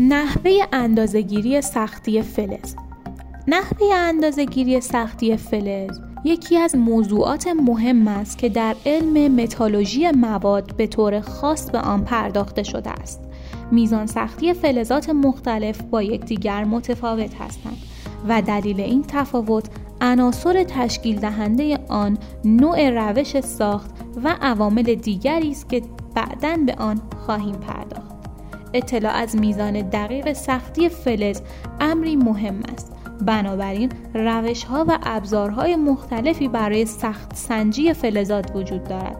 نحوه اندازهگیری سختی فلز نحوه اندازهگیری سختی فلز یکی از موضوعات مهم است که در علم متالوژی مواد به طور خاص به آن پرداخته شده است. میزان سختی فلزات مختلف با یکدیگر متفاوت هستند و دلیل این تفاوت عناصر تشکیل دهنده آن نوع روش ساخت و عوامل دیگری است که بعدا به آن خواهیم پرداخت. اطلاع از میزان دقیق سختی فلز امری مهم است. بنابراین روش ها و ابزارهای مختلفی برای سخت سنجی فلزات وجود دارد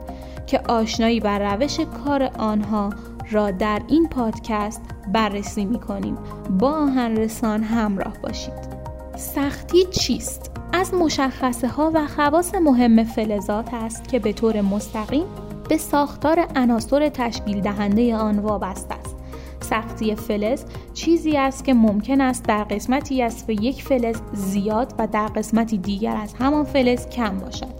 که آشنایی بر روش کار آنها را در این پادکست بررسی می کنیم با آهن رسان همراه باشید. سختی چیست؟ از مشخصه ها و خواص مهم فلزات است که به طور مستقیم به ساختار عناصر تشکیل دهنده آن وابسته سختی فلز چیزی است که ممکن است در قسمتی از یک فلز زیاد و در قسمتی دیگر از همان فلز کم باشد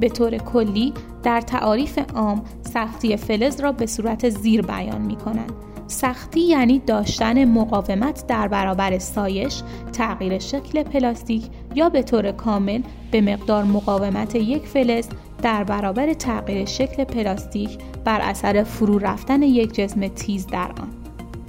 به طور کلی در تعاریف عام سختی فلز را به صورت زیر بیان می کنند سختی یعنی داشتن مقاومت در برابر سایش، تغییر شکل پلاستیک یا به طور کامل به مقدار مقاومت یک فلز در برابر تغییر شکل پلاستیک بر اثر فرو رفتن یک جسم تیز در آن.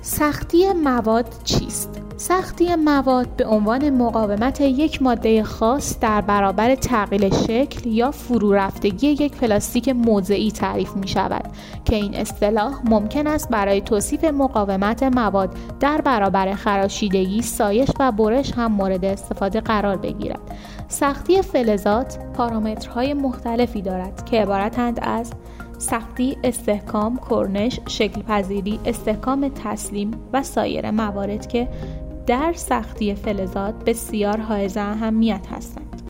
سختی مواد چیست؟ سختی مواد به عنوان مقاومت یک ماده خاص در برابر تغییر شکل یا فرو رفتگی یک پلاستیک موضعی تعریف می شود که این اصطلاح ممکن است برای توصیف مقاومت مواد در برابر خراشیدگی، سایش و برش هم مورد استفاده قرار بگیرد. سختی فلزات پارامترهای مختلفی دارد که عبارتند از سختی، استحکام، کرنش، شکل پذیری، استحکام تسلیم و سایر موارد که در سختی فلزات بسیار حائز اهمیت هستند.